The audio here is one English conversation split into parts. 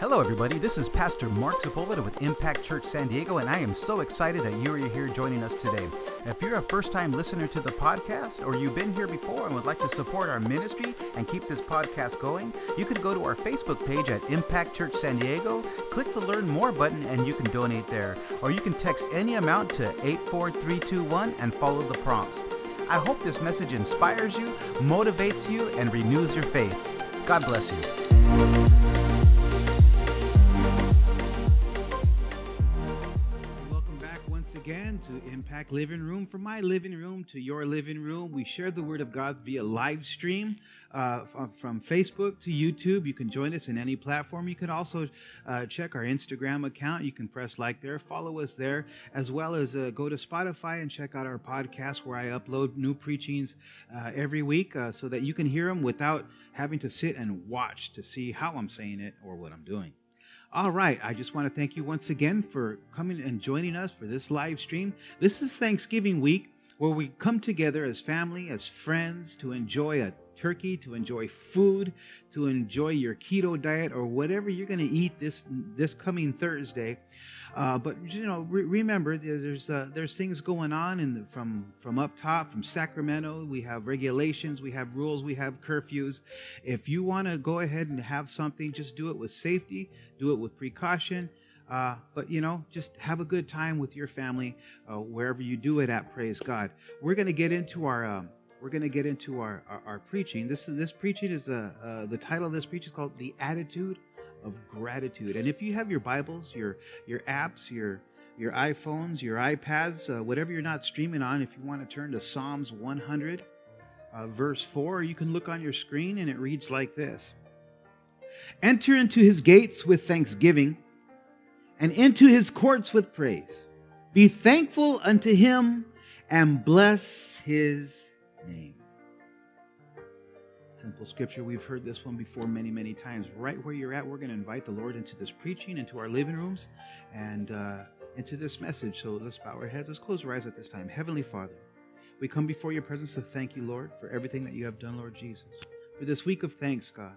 Hello, everybody. This is Pastor Mark Sepulveda with Impact Church San Diego, and I am so excited that you are here joining us today. If you're a first time listener to the podcast, or you've been here before and would like to support our ministry and keep this podcast going, you can go to our Facebook page at Impact Church San Diego, click the Learn More button, and you can donate there. Or you can text any amount to 84321 and follow the prompts. I hope this message inspires you, motivates you, and renews your faith. God bless you. Living Room. From my living room to your living room, we share the Word of God via live stream uh, from, from Facebook to YouTube. You can join us in any platform. You can also uh, check our Instagram account. You can press like there, follow us there, as well as uh, go to Spotify and check out our podcast where I upload new preachings uh, every week uh, so that you can hear them without having to sit and watch to see how I'm saying it or what I'm doing. All right. I just want to thank you once again for coming and joining us for this live stream. This is Thanksgiving week where we come together as family, as friends to enjoy a turkey, to enjoy food, to enjoy your keto diet or whatever you're going to eat this this coming Thursday. Uh, but you know, re- remember there's uh, there's things going on in the, from from up top, from Sacramento. We have regulations, we have rules, we have curfews. If you want to go ahead and have something, just do it with safety, do it with precaution. Uh, but you know, just have a good time with your family uh, wherever you do it at. Praise God. We're going to get into our. Um, we're going to get into our, our, our preaching. This this preaching is uh, uh, the title of this preaching is called "The Attitude of Gratitude." And if you have your Bibles, your your apps, your your iPhones, your iPads, uh, whatever you're not streaming on, if you want to turn to Psalms 100, uh, verse four, you can look on your screen and it reads like this: Enter into His gates with thanksgiving, and into His courts with praise. Be thankful unto Him and bless His name. Simple scripture. We've heard this one before many, many times. Right where you're at, we're going to invite the Lord into this preaching, into our living rooms, and uh, into this message. So let's bow our heads. Let's close our eyes at this time. Heavenly Father, we come before your presence to thank you, Lord, for everything that you have done, Lord Jesus. For this week of thanks, God.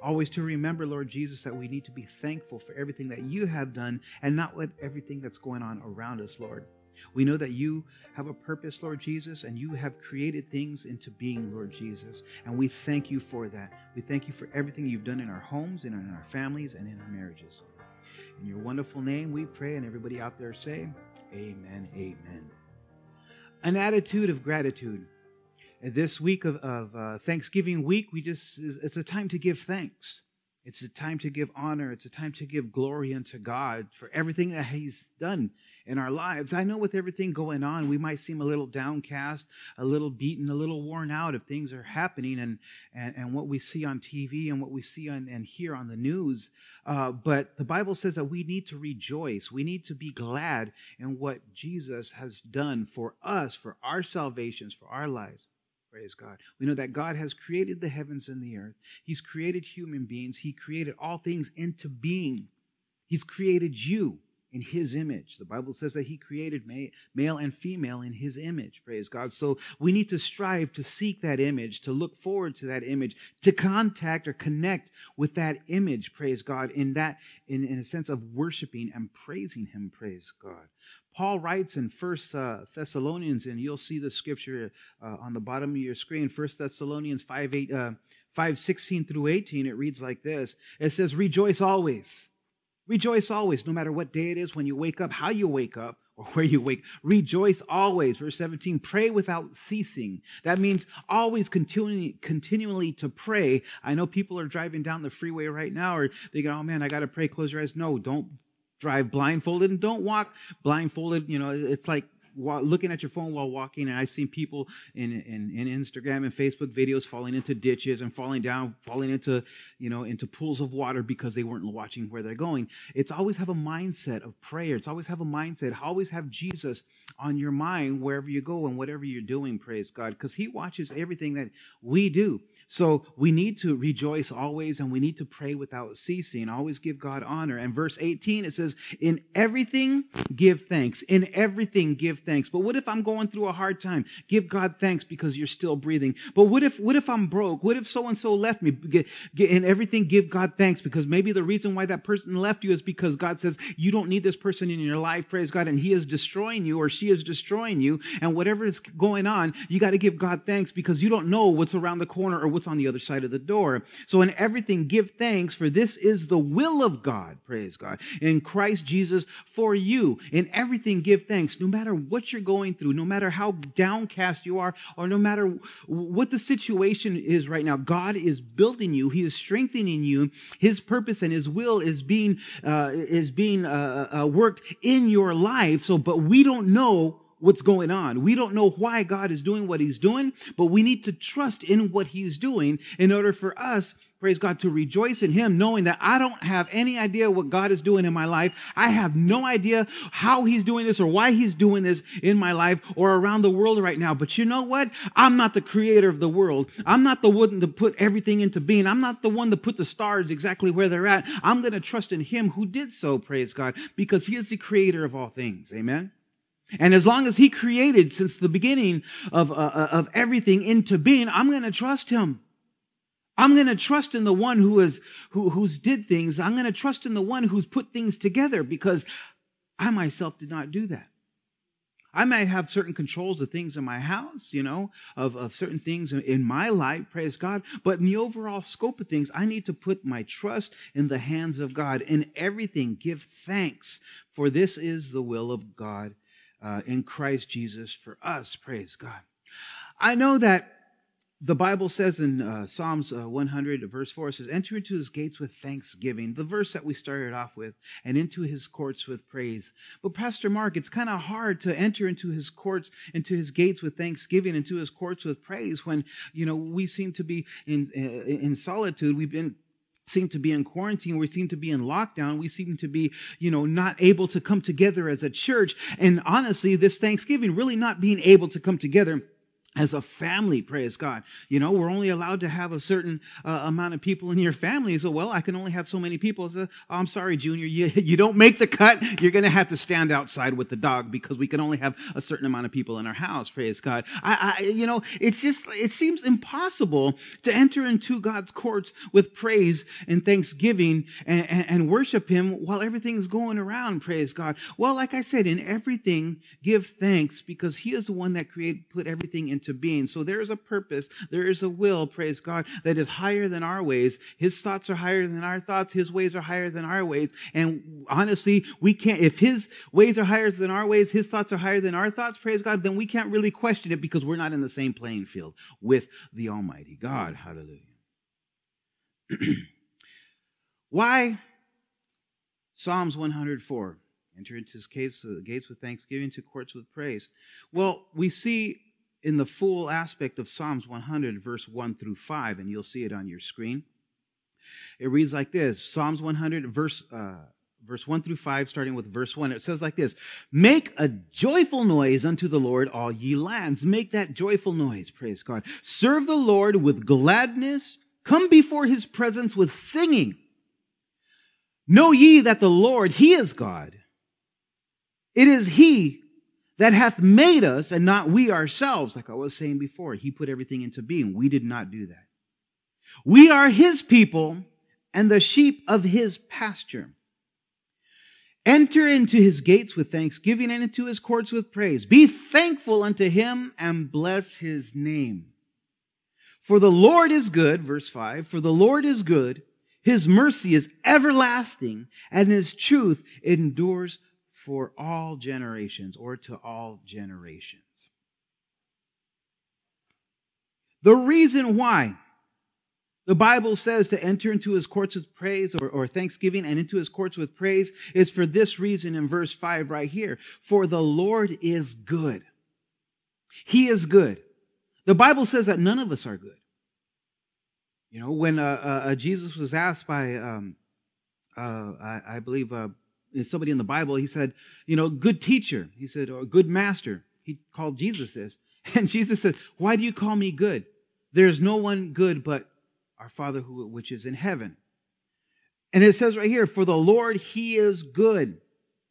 Always to remember, Lord Jesus, that we need to be thankful for everything that you have done and not with everything that's going on around us, Lord. We know that you have a purpose, Lord Jesus, and you have created things into being, Lord Jesus. And we thank you for that. We thank you for everything you've done in our homes and in our families and in our marriages. In your wonderful name we pray, and everybody out there say, Amen, amen. An attitude of gratitude. This week of, of uh, Thanksgiving week, we just it's a time to give thanks. It's a time to give honor. It's a time to give glory unto God for everything that He's done in our lives. I know with everything going on, we might seem a little downcast, a little beaten, a little worn out if things are happening and, and, and what we see on TV and what we see on, and hear on the news. Uh, but the Bible says that we need to rejoice. We need to be glad in what Jesus has done for us, for our salvations, for our lives. Praise God. We know that God has created the heavens and the earth. He's created human beings. He created all things into being. He's created you in his image. The Bible says that he created male and female in his image. Praise God. So we need to strive to seek that image, to look forward to that image, to contact or connect with that image. Praise God. In that, in, in a sense of worshiping and praising him. Praise God. Paul writes in First uh, Thessalonians, and you'll see the scripture uh, on the bottom of your screen, First Thessalonians 5, 8, uh, 5, 16 through 18. It reads like this. It says, rejoice always. Rejoice always, no matter what day it is, when you wake up, how you wake up, or where you wake. Rejoice always. Verse 17, pray without ceasing. That means always continually, continually to pray. I know people are driving down the freeway right now, or they go, oh man, I got to pray, close your eyes. No, don't drive blindfolded and don't walk blindfolded. You know, it's like looking at your phone while walking, and I've seen people in, in, in Instagram and Facebook videos falling into ditches and falling down, falling into you know into pools of water because they weren't watching where they're going. It's always have a mindset of prayer. It's always have a mindset. Always have Jesus on your mind wherever you go and whatever you're doing. Praise God, because He watches everything that we do. So we need to rejoice always and we need to pray without ceasing. Always give God honor. And verse 18, it says, in everything, give thanks. In everything, give thanks. But what if I'm going through a hard time? Give God thanks because you're still breathing. But what if, what if I'm broke? What if so and so left me? In everything, give God thanks because maybe the reason why that person left you is because God says you don't need this person in your life. Praise God. And he is destroying you or she is destroying you. And whatever is going on, you got to give God thanks because you don't know what's around the corner or on the other side of the door. So in everything, give thanks for this is the will of God. Praise God. In Christ Jesus for you. In everything, give thanks. No matter what you're going through, no matter how downcast you are, or no matter what the situation is right now, God is building you. He is strengthening you. His purpose and His will is being, uh, is being, uh, uh, worked in your life. So, but we don't know what's going on. We don't know why God is doing what he's doing, but we need to trust in what he's doing in order for us praise God, to rejoice in Him, knowing that I don't have any idea what God is doing in my life. I have no idea how He's doing this or why He's doing this in my life or around the world right now. But you know what? I'm not the creator of the world. I'm not the one to put everything into being. I'm not the one to put the stars exactly where they're at. I'm going to trust in Him who did so, praise God, because He is the creator of all things. Amen. And as long as he created since the beginning of, uh, uh of everything into being, I'm going to trust him. I'm going to trust in the one who is, who, who's did things. I'm going to trust in the one who's put things together because I myself did not do that. I might have certain controls of things in my house, you know, of, of certain things in my life, praise God. But in the overall scope of things, I need to put my trust in the hands of God. In everything, give thanks, for this is the will of God uh, in Christ Jesus for us. Praise God. I know that the Bible says in uh, Psalms uh, 100, verse 4, it says, Enter into his gates with thanksgiving, the verse that we started off with, and into his courts with praise. But, Pastor Mark, it's kind of hard to enter into his courts, into his gates with thanksgiving, into his courts with praise when, you know, we seem to be in, uh, in solitude. We've been seem to be in quarantine. We seem to be in lockdown. We seem to be, you know, not able to come together as a church. And honestly, this Thanksgiving really not being able to come together as a family, praise God. You know, we're only allowed to have a certain uh, amount of people in your family. So, well, I can only have so many people. So, oh, I'm sorry, Junior, you, you don't make the cut. You're going to have to stand outside with the dog because we can only have a certain amount of people in our house, praise God. I, I you know, it's just, it seems impossible to enter into God's courts with praise and thanksgiving and, and, and worship Him while everything's going around, praise God. Well, like I said, in everything, give thanks because He is the one that created, put everything into into being. So there is a purpose, there is a will, praise God, that is higher than our ways. His thoughts are higher than our thoughts, His ways are higher than our ways. And honestly, we can't, if His ways are higher than our ways, His thoughts are higher than our thoughts, praise God, then we can't really question it because we're not in the same playing field with the Almighty God. Hallelujah. Why Psalms 104? Enter into his uh, gates with thanksgiving, to courts with praise. Well, we see in the full aspect of Psalms 100, verse 1 through 5, and you'll see it on your screen. It reads like this Psalms 100, verse, uh, verse 1 through 5, starting with verse 1. It says like this Make a joyful noise unto the Lord, all ye lands. Make that joyful noise, praise God. Serve the Lord with gladness. Come before his presence with singing. Know ye that the Lord, he is God. It is he that hath made us and not we ourselves. Like I was saying before, he put everything into being. We did not do that. We are his people and the sheep of his pasture. Enter into his gates with thanksgiving and into his courts with praise. Be thankful unto him and bless his name. For the Lord is good, verse 5, for the Lord is good, his mercy is everlasting, and his truth endures for all generations or to all generations. The reason why the Bible says to enter into his courts with praise or, or, thanksgiving and into his courts with praise is for this reason in verse 5 right here. For the Lord is good. He is good. The Bible says that none of us are good. You know, when uh, uh, uh Jesus was asked by, um, uh, I, I, believe, uh, somebody in the Bible, he said, you know, good teacher. He said, or good master. He called Jesus this. And Jesus said, why do you call me good? There's no one good but our Father who which is in heaven. And it says right here, for the Lord, he is good.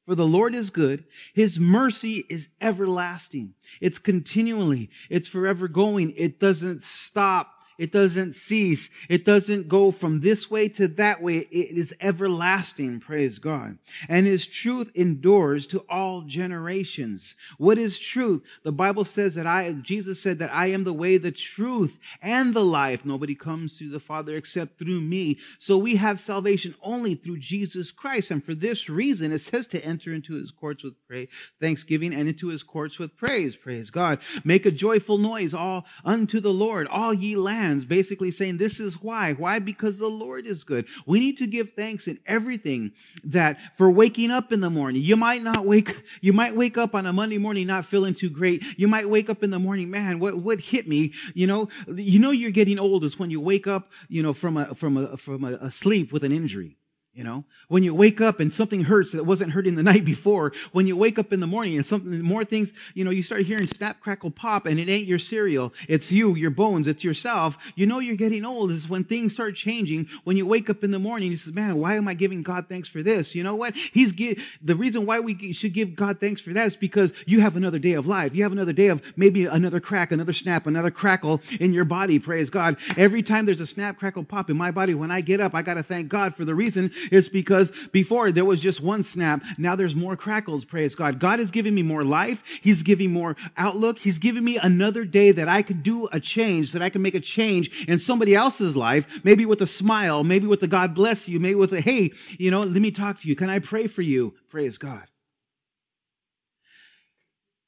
For the Lord is good. His mercy is everlasting. It's continually. It's forever going. It doesn't stop. It doesn't cease. It doesn't go from this way to that way. It is everlasting. Praise God. And his truth endures to all generations. What is truth? The Bible says that I, Jesus said that I am the way, the truth, and the life. Nobody comes to the Father except through me. So we have salvation only through Jesus Christ. And for this reason, it says to enter into his courts with praise, thanksgiving and into his courts with praise. Praise God. Make a joyful noise all unto the Lord, all ye lands hands, basically saying, This is why. Why? Because the Lord is good. We need to give thanks in everything that for waking up in the morning. You might not wake, you might wake up on a Monday morning not feeling too great. You might wake up in the morning, man, what, what hit me? You know, you know you're getting old is when you wake up, you know, from a, from a, from a, a sleep with an injury. You know, when you wake up and something hurts that wasn't hurting the night before, when you wake up in the morning and something more things, you know, you start hearing snap, crackle, pop, and it ain't your cereal. It's you, your bones, it's yourself. You know you're getting old is when things start changing. When you wake up in the morning, you say, man, why am I giving God thanks for this? You know what? He's give, the reason why we should give God thanks for that is because you have another day of life. You have another day of maybe another crack, another snap, another crackle in your body. Praise God. Every time there's a snap, crackle, pop in my body, when I get up, I got to thank God for the reason is because before there was just one snap. Now there's more crackles. Praise God. God is giving me more life. He's giving more outlook. He's giving me another day that I can do a change, that I can make a change in somebody else's life. Maybe with a smile, maybe with a God bless you, maybe with a, hey, you know, let me talk to you. Can I pray for you? Praise God.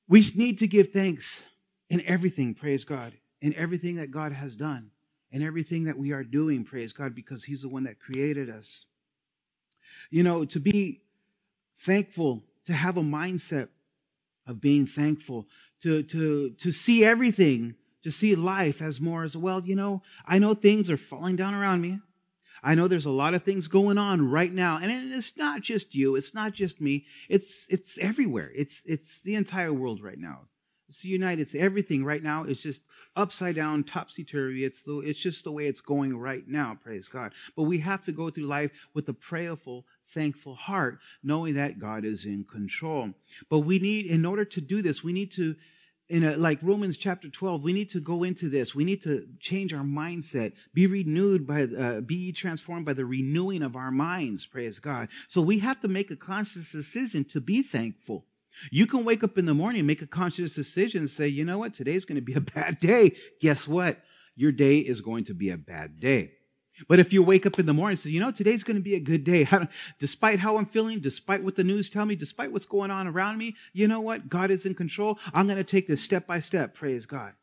We need to give thanks in everything. Praise God. In everything that God has done and everything that we are doing, praise God, because He's the one that created us. You know, to be thankful, to have a mindset of being thankful, to, to, to see everything, to see life as more as well. You know, I know things are falling down around me. I know there's a lot of things going on right now, and it's not just you, it's not just me. It's it's everywhere. It's it's the entire world right now. It's united. It's everything right now. It's just upside down, topsy turvy. It's the, it's just the way it's going right now. Praise God. But we have to go through life with a prayerful, thankful heart, knowing that God is in control. But we need, in order to do this, we need to, in a, like Romans chapter 12, we need to go into this. We need to change our mindset, be renewed by, uh, be transformed by the renewing of our minds. Praise God. So we have to make a conscious decision to be thankful. You can wake up in the morning, make a conscious decision, say, you know what, today's going to be a bad day. Guess what? Your day is going to be a bad day. But if you wake up in the morning and say, you know, today's going to be a good day, despite how I'm feeling, despite what the news tell me, despite what's going on around me, you know what? God is in control. I'm going to take this step by step. Praise God.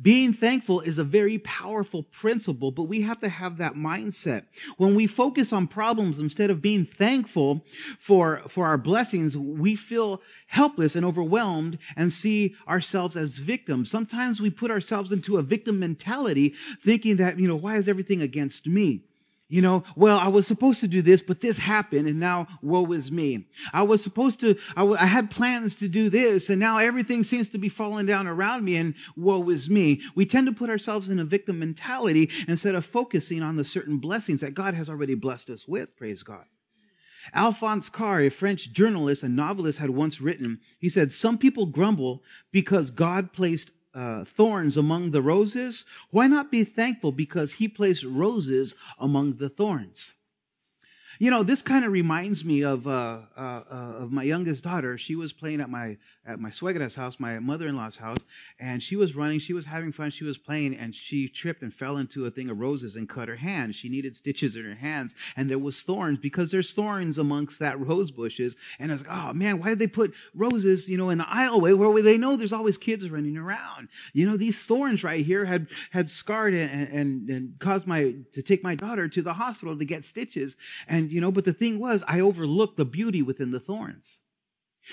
Being thankful is a very powerful principle, but we have to have that mindset. When we focus on problems instead of being thankful for, for our blessings, we feel helpless and overwhelmed and see ourselves as victims. Sometimes we put ourselves into a victim mentality thinking that, you know, why is everything against me? You know, well, I was supposed to do this, but this happened and now woe is me. I was supposed to, I, w- I had plans to do this and now everything seems to be falling down around me and woe is me. We tend to put ourselves in a victim mentality instead of focusing on the certain blessings that God has already blessed us with. Praise God. Alphonse Karr, a French journalist and novelist, had once written, he said, Some people grumble because God placed uh, thorns among the roses, why not be thankful because he placed roses among the thorns? You know, this kind of reminds me of uh, uh, uh, of my youngest daughter. She was playing at my at my suegra's house, my mother-in-law's house, and she was running. She was having fun. She was playing, and she tripped and fell into a thing of roses and cut her hand. She needed stitches in her hands, and there was thorns because there's thorns amongst that rose bushes. And I was like, oh man, why did they put roses, you know, in the aisleway where they know there's always kids running around? You know, these thorns right here had had scarred and and, and caused my to take my daughter to the hospital to get stitches. And you know, but the thing was, I overlooked the beauty within the thorns.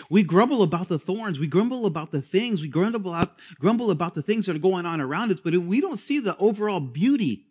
We grumble about the thorns. We grumble about the things. We grumble about, grumble about the things that are going on around us, but we don't see the overall beauty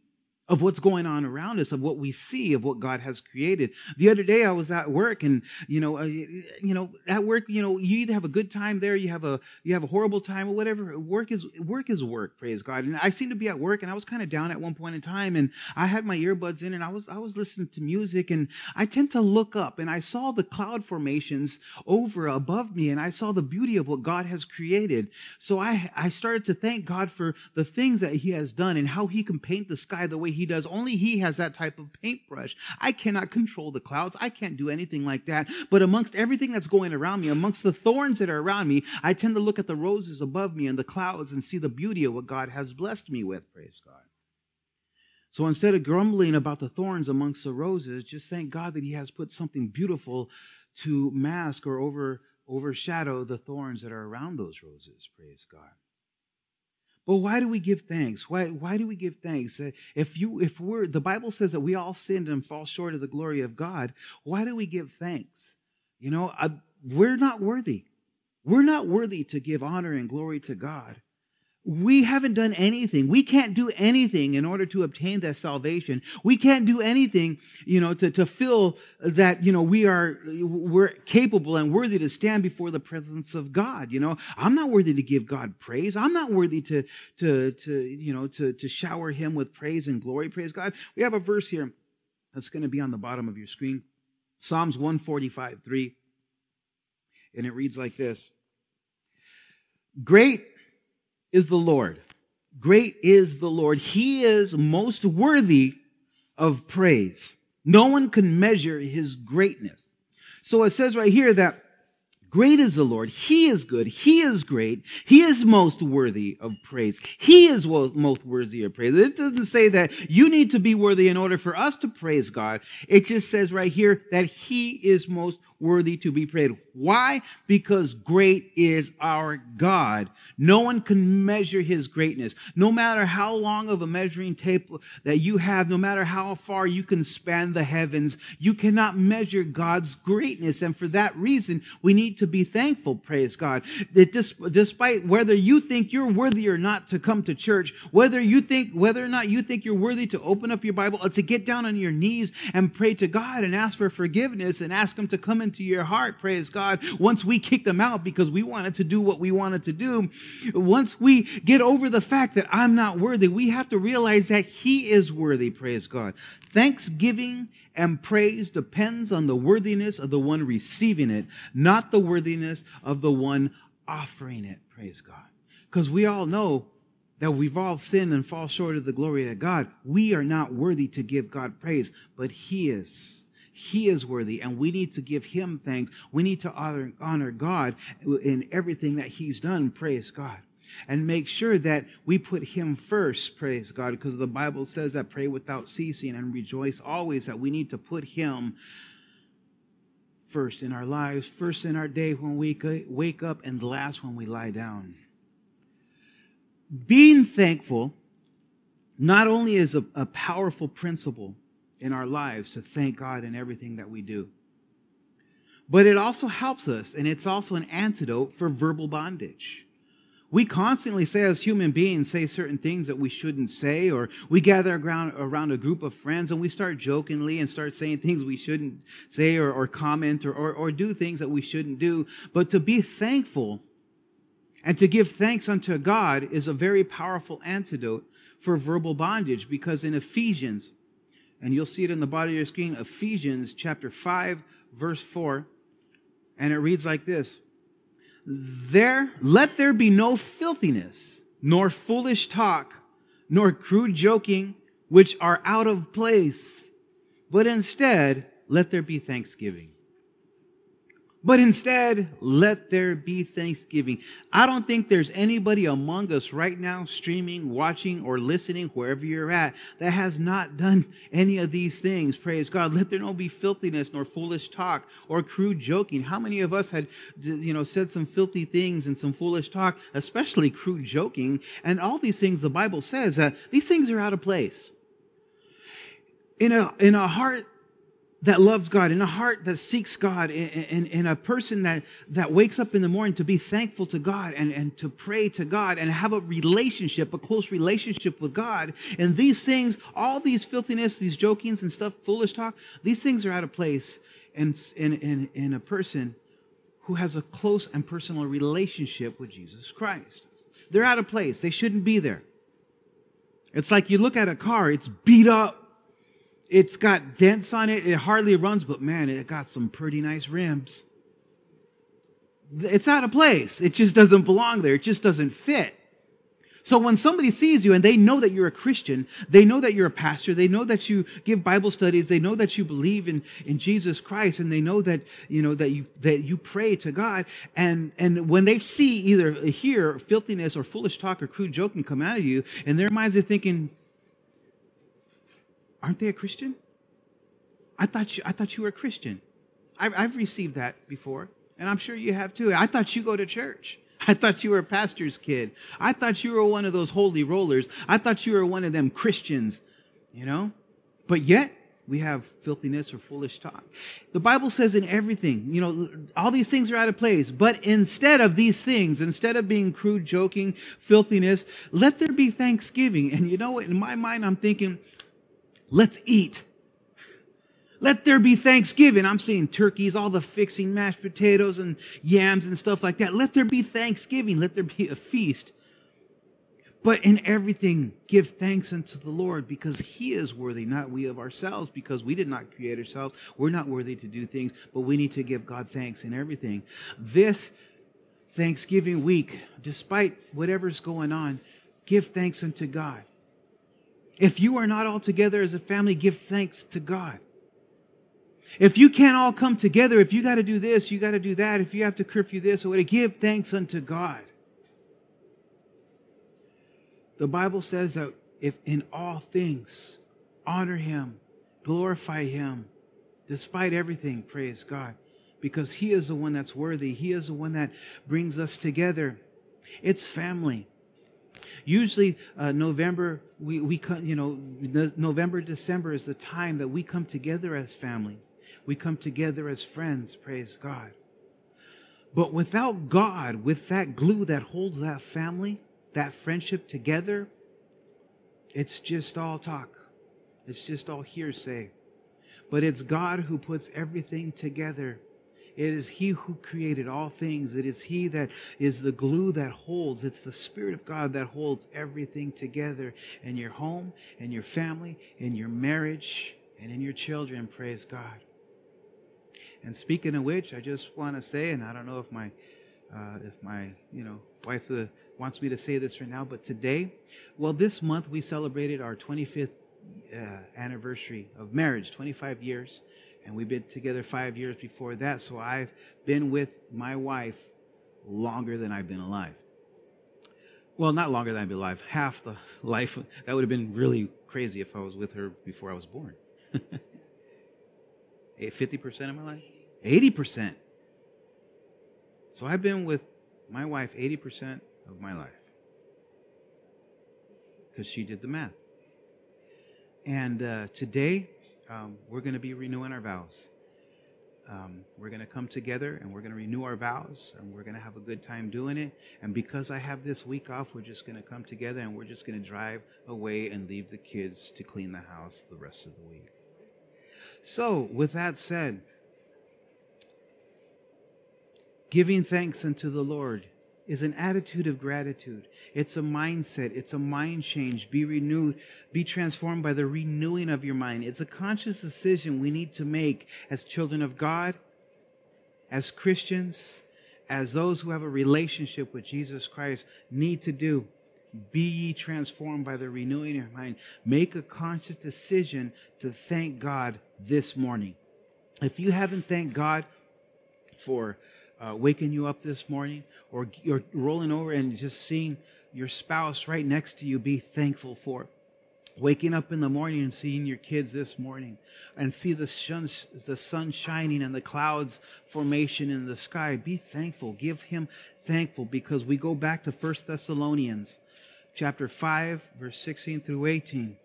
of what's going on around us, of what we see, of what God has created. The other day I was at work and, you know, uh, you know, at work, you know, you either have a good time there, you have a, you have a horrible time or whatever. Work is, work is work, praise God. And I seemed to be at work and I was kind of down at one point in time and I had my earbuds in and I was, I was listening to music and I tend to look up and I saw the cloud formations over above me and I saw the beauty of what God has created. So I, I started to thank God for the things that he has done and how he can paint the sky the way he does. Only he has that type of paintbrush. I cannot control the clouds. I can't do anything like that. But amongst everything that's going around me, amongst the thorns that are around me, I tend to look at the roses above me and the clouds and see the beauty of what God has blessed me with. Praise God. So instead of grumbling about the thorns amongst the roses, just thank God that he has put something beautiful to mask or over overshadow the thorns that are around those roses. Praise God. But why do we give thanks? Why, why do we give thanks? Uh, if you if we're the Bible says that we all sinned and fall short of the glory of God, why do we give thanks? You know, I, we're not worthy. We're not worthy to give honor and glory to God we haven't done anything. We can't do anything in order to obtain that salvation. We can't do anything, you know, to, to feel that, you know, we are, we're capable and worthy to stand before the presence of God. You know, I'm not worthy to give God praise. I'm not worthy to, to, to, you know, to, to shower him with praise and glory. Praise God. We have a verse here that's going to be on the bottom of your screen. Psalms 145, 3. And it reads like this. Great is the Lord. Great is the Lord. He is most worthy of praise. No one can measure his greatness. So it says right here that Great is the Lord. He is good. He is great. He is most worthy of praise. He is most worthy of praise. This doesn't say that you need to be worthy in order for us to praise God. It just says right here that He is most worthy to be praised. Why? Because great is our God. No one can measure his greatness. No matter how long of a measuring tape that you have, no matter how far you can span the heavens, you cannot measure God's greatness. And for that reason, we need to be thankful, praise God, that despite whether you think you're worthy or not to come to church, whether you think, whether or not you think you're worthy to open up your Bible or to get down on your knees and pray to God and ask for forgiveness and ask him to come in into your heart, praise God, once we kick them out because we wanted to do what we wanted to do, once we get over the fact that I'm not worthy, we have to realize that He is worthy, praise God. Thanksgiving and praise depends on the worthiness of the one receiving it, not the worthiness of the one offering it, praise God. Because we all know that we've all sinned and fall short of the glory of God. We are not worthy to give God praise, but He is. He is worthy, and we need to give him thanks. We need to honor, honor God in everything that he's done. Praise God. And make sure that we put him first, praise God, because the Bible says that pray without ceasing and rejoice always, that we need to put him first in our lives, first in our day when we wake up, and last when we lie down. Being thankful not only is a, a powerful principle, in our lives to thank God in everything that we do. But it also helps us, and it's also an antidote for verbal bondage. We constantly say, as human beings, say certain things that we shouldn't say, or we gather around, around a group of friends and we start jokingly and start saying things we shouldn't say, or, or comment, or, or, or do things that we shouldn't do. But to be thankful and to give thanks unto God is a very powerful antidote for verbal bondage because in Ephesians and you'll see it in the body of your screen, Ephesians chapter 5, verse 4. And it reads like this There, let there be no filthiness, nor foolish talk, nor crude joking, which are out of place, but instead, let there be thanksgiving. But instead, let there be thanksgiving. I don't think there's anybody among us right now, streaming, watching, or listening, wherever you're at, that has not done any of these things. Praise God. Let there no be filthiness, nor foolish talk, or crude joking. How many of us had, you know, said some filthy things and some foolish talk, especially crude joking? And all these things, the Bible says that these things are out of place. In a, in a heart that loves God, in a heart that seeks God, in, in, a person that, that wakes up in the morning to be thankful to God and, and to pray to God and have a relationship, a close relationship with God. And these things, all these filthiness, these jokings and stuff, foolish talk, these things are out of place in, in, in, in a person who has a close and personal relationship with Jesus Christ. They're out of place. They shouldn't be there. It's like you look at a car, it's beat up it's got dents on it. It hardly runs, but man, it got some pretty nice rims. It's out of place. It just doesn't belong there. It just doesn't fit. So when somebody sees you and they know that you're a Christian, they know that you're a pastor, they know that you give Bible studies, they know that you believe in, in Jesus Christ, and they know that, you know, that you, that you pray to God. And, and when they see either hear filthiness or foolish talk or crude joking come out of you, in their minds they're thinking, aren't they a Christian? I thought you, I thought you were a Christian. I've, I've received that before, and I'm sure you have too. I thought you go to church. I thought you were a pastor's kid. I thought you were one of those holy rollers. I thought you were one of them Christians, you know? But yet, we have filthiness or foolish talk. The Bible says in everything, you know, all these things are out of place. But instead of these things, instead of being crude, joking, filthiness, let there be thanksgiving. And you know what? In my mind, I'm thinking, Let's eat. Let there be thanksgiving. I'm seeing turkeys, all the fixing, mashed potatoes and yams and stuff like that. Let there be thanksgiving. Let there be a feast. But in everything, give thanks unto the Lord because He is worthy, not we of ourselves, because we did not create ourselves. We're not worthy to do things, but we need to give God thanks in everything. This Thanksgiving week, despite whatever's going on, give thanks unto God. If you are not all together as a family, give thanks to God. If you can't all come together, if you got to do this, you got to do that, if you have to curfew this or whatever, give thanks unto God. The Bible says that if in all things honor Him, glorify Him, despite everything, praise God, because He is the one that's worthy. He is the one that brings us together. It's family. Usually, uh, November, we, we come, you know, November, December is the time that we come together as family. We come together as friends, praise God. But without God, with that glue that holds that family, that friendship together, it's just all talk. It's just all hearsay. But it's God who puts everything together it is He who created all things. It is He that is the glue that holds. It's the Spirit of God that holds everything together in your home, in your family, in your marriage, and in your children. Praise God. And speaking of which, I just want to say, and I don't know if my uh, if my you know wife uh, wants me to say this right now, but today, well, this month we celebrated our 25th uh, anniversary of marriage, 25 years and we've been together five years before that. So I've been with my wife longer than I've been alive. Well, not longer than I've been alive, half the life. That would have been really crazy if I was with her before I was born. 50% of my life? 80%. So I've been with my wife 80% of my life because she did the math. And uh, today, um, we're going to be renewing our vows. Um, we're going to come together and we're going to renew our vows and we're going to have a good time doing it. And because I have this week off, we're just going to come together and we're just going to drive away and leave the kids to clean the house the rest of the week. So, with that said, giving thanks unto the Lord is an attitude of gratitude. It's a mindset. It's a mind change. Be renewed. Be transformed by the renewing of your mind. It's a conscious decision we need to make as children of God, as Christians, as those who have a relationship with Jesus Christ need to do. Be ye transformed by the renewing of your mind. Make a conscious decision to thank God this morning. If you haven't thanked God for uh, waking you up this morning, or you're rolling over and just seeing your spouse right next to you, be thankful for. Waking up in the morning and seeing your kids this morning and see the sun, the sun shining and the clouds formation in the sky. Be thankful. Give him thankful because we go back to First Thessalonians chapter 5, verse 16 through 18.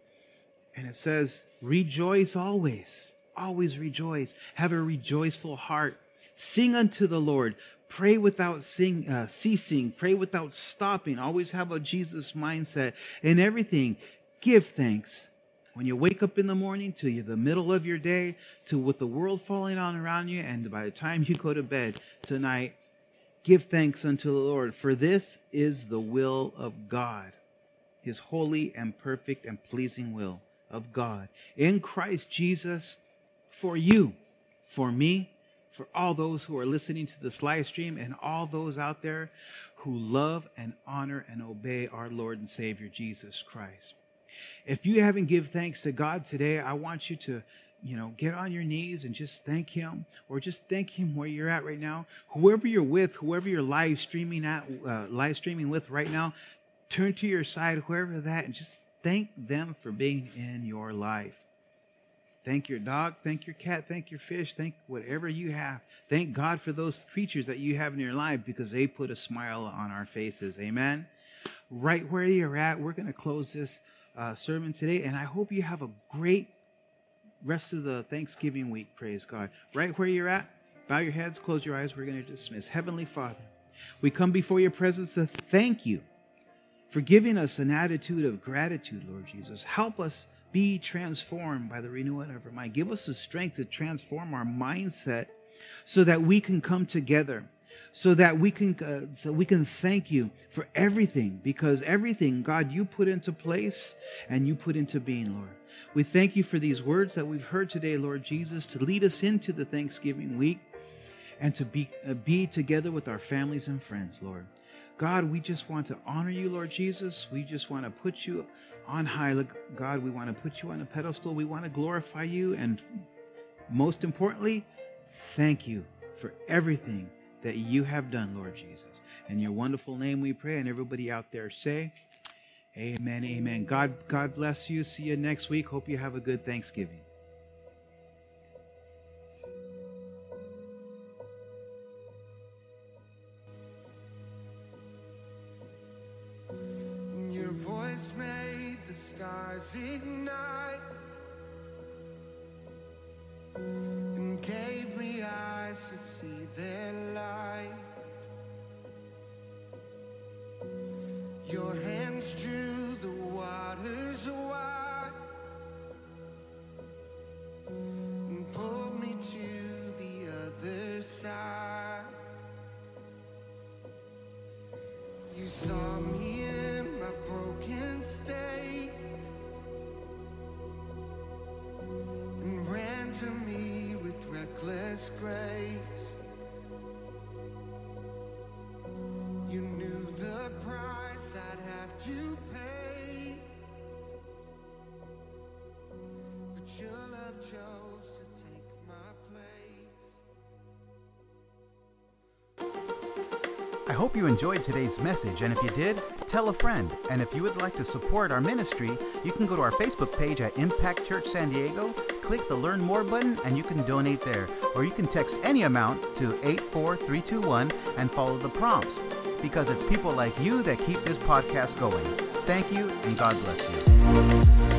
And it says, Rejoice always always rejoice. Have a rejoiceful heart. Sing unto the Lord. Pray without sing, uh, ceasing. Pray without stopping. Always have a Jesus mindset. In everything, give thanks. When you wake up in the morning to the middle of your day, to with the world falling on around you, and by the time you go to bed tonight, give thanks unto the Lord. For this is the will of God, his holy and perfect and pleasing will of God in Christ Jesus for you, for me, for all those who are listening to this live stream, and all those out there who love and honor and obey our Lord and Savior Jesus Christ. If you haven't give thanks to God today, I want you to you know, get on your knees and just thank him or just thank him where you're at right now. Whoever you're with, whoever you're live streaming at, uh, live streaming with right now, turn to your side, whoever that, and just thank them for being in your life. Thank your dog, thank your cat, thank your fish, thank whatever you have. Thank God for those creatures that you have in your life because they put a smile on our faces. Amen. Right where you're at, we're going to close this uh, sermon today, and I hope you have a great rest of the Thanksgiving week. Praise God. Right where you're at, bow your heads, close your eyes. We're going to dismiss. Heavenly Father, we come before your presence to thank you for giving us an attitude of gratitude, Lord Jesus. Help us be transformed by the renewing of our mind. Give us the strength to transform our mindset so that we can come together so that we can uh, so we can thank you for everything because everything God you put into place and you put into being Lord. We thank you for these words that we've heard today Lord Jesus to lead us into the Thanksgiving week and to be uh, be together with our families and friends Lord. God, we just want to honor you Lord Jesus. We just want to put you on high. Look, God, we want to put you on a pedestal. We want to glorify you and most importantly, thank you for everything that you have done, Lord Jesus. In your wonderful name we pray, and everybody out there say, Amen, amen. God, God bless you. See you next week. Hope you have a good Thanksgiving. Hope you enjoyed today's message, and if you did, tell a friend. And if you would like to support our ministry, you can go to our Facebook page at Impact Church San Diego, click the Learn More button, and you can donate there. Or you can text any amount to 84321 and follow the prompts, because it's people like you that keep this podcast going. Thank you, and God bless you.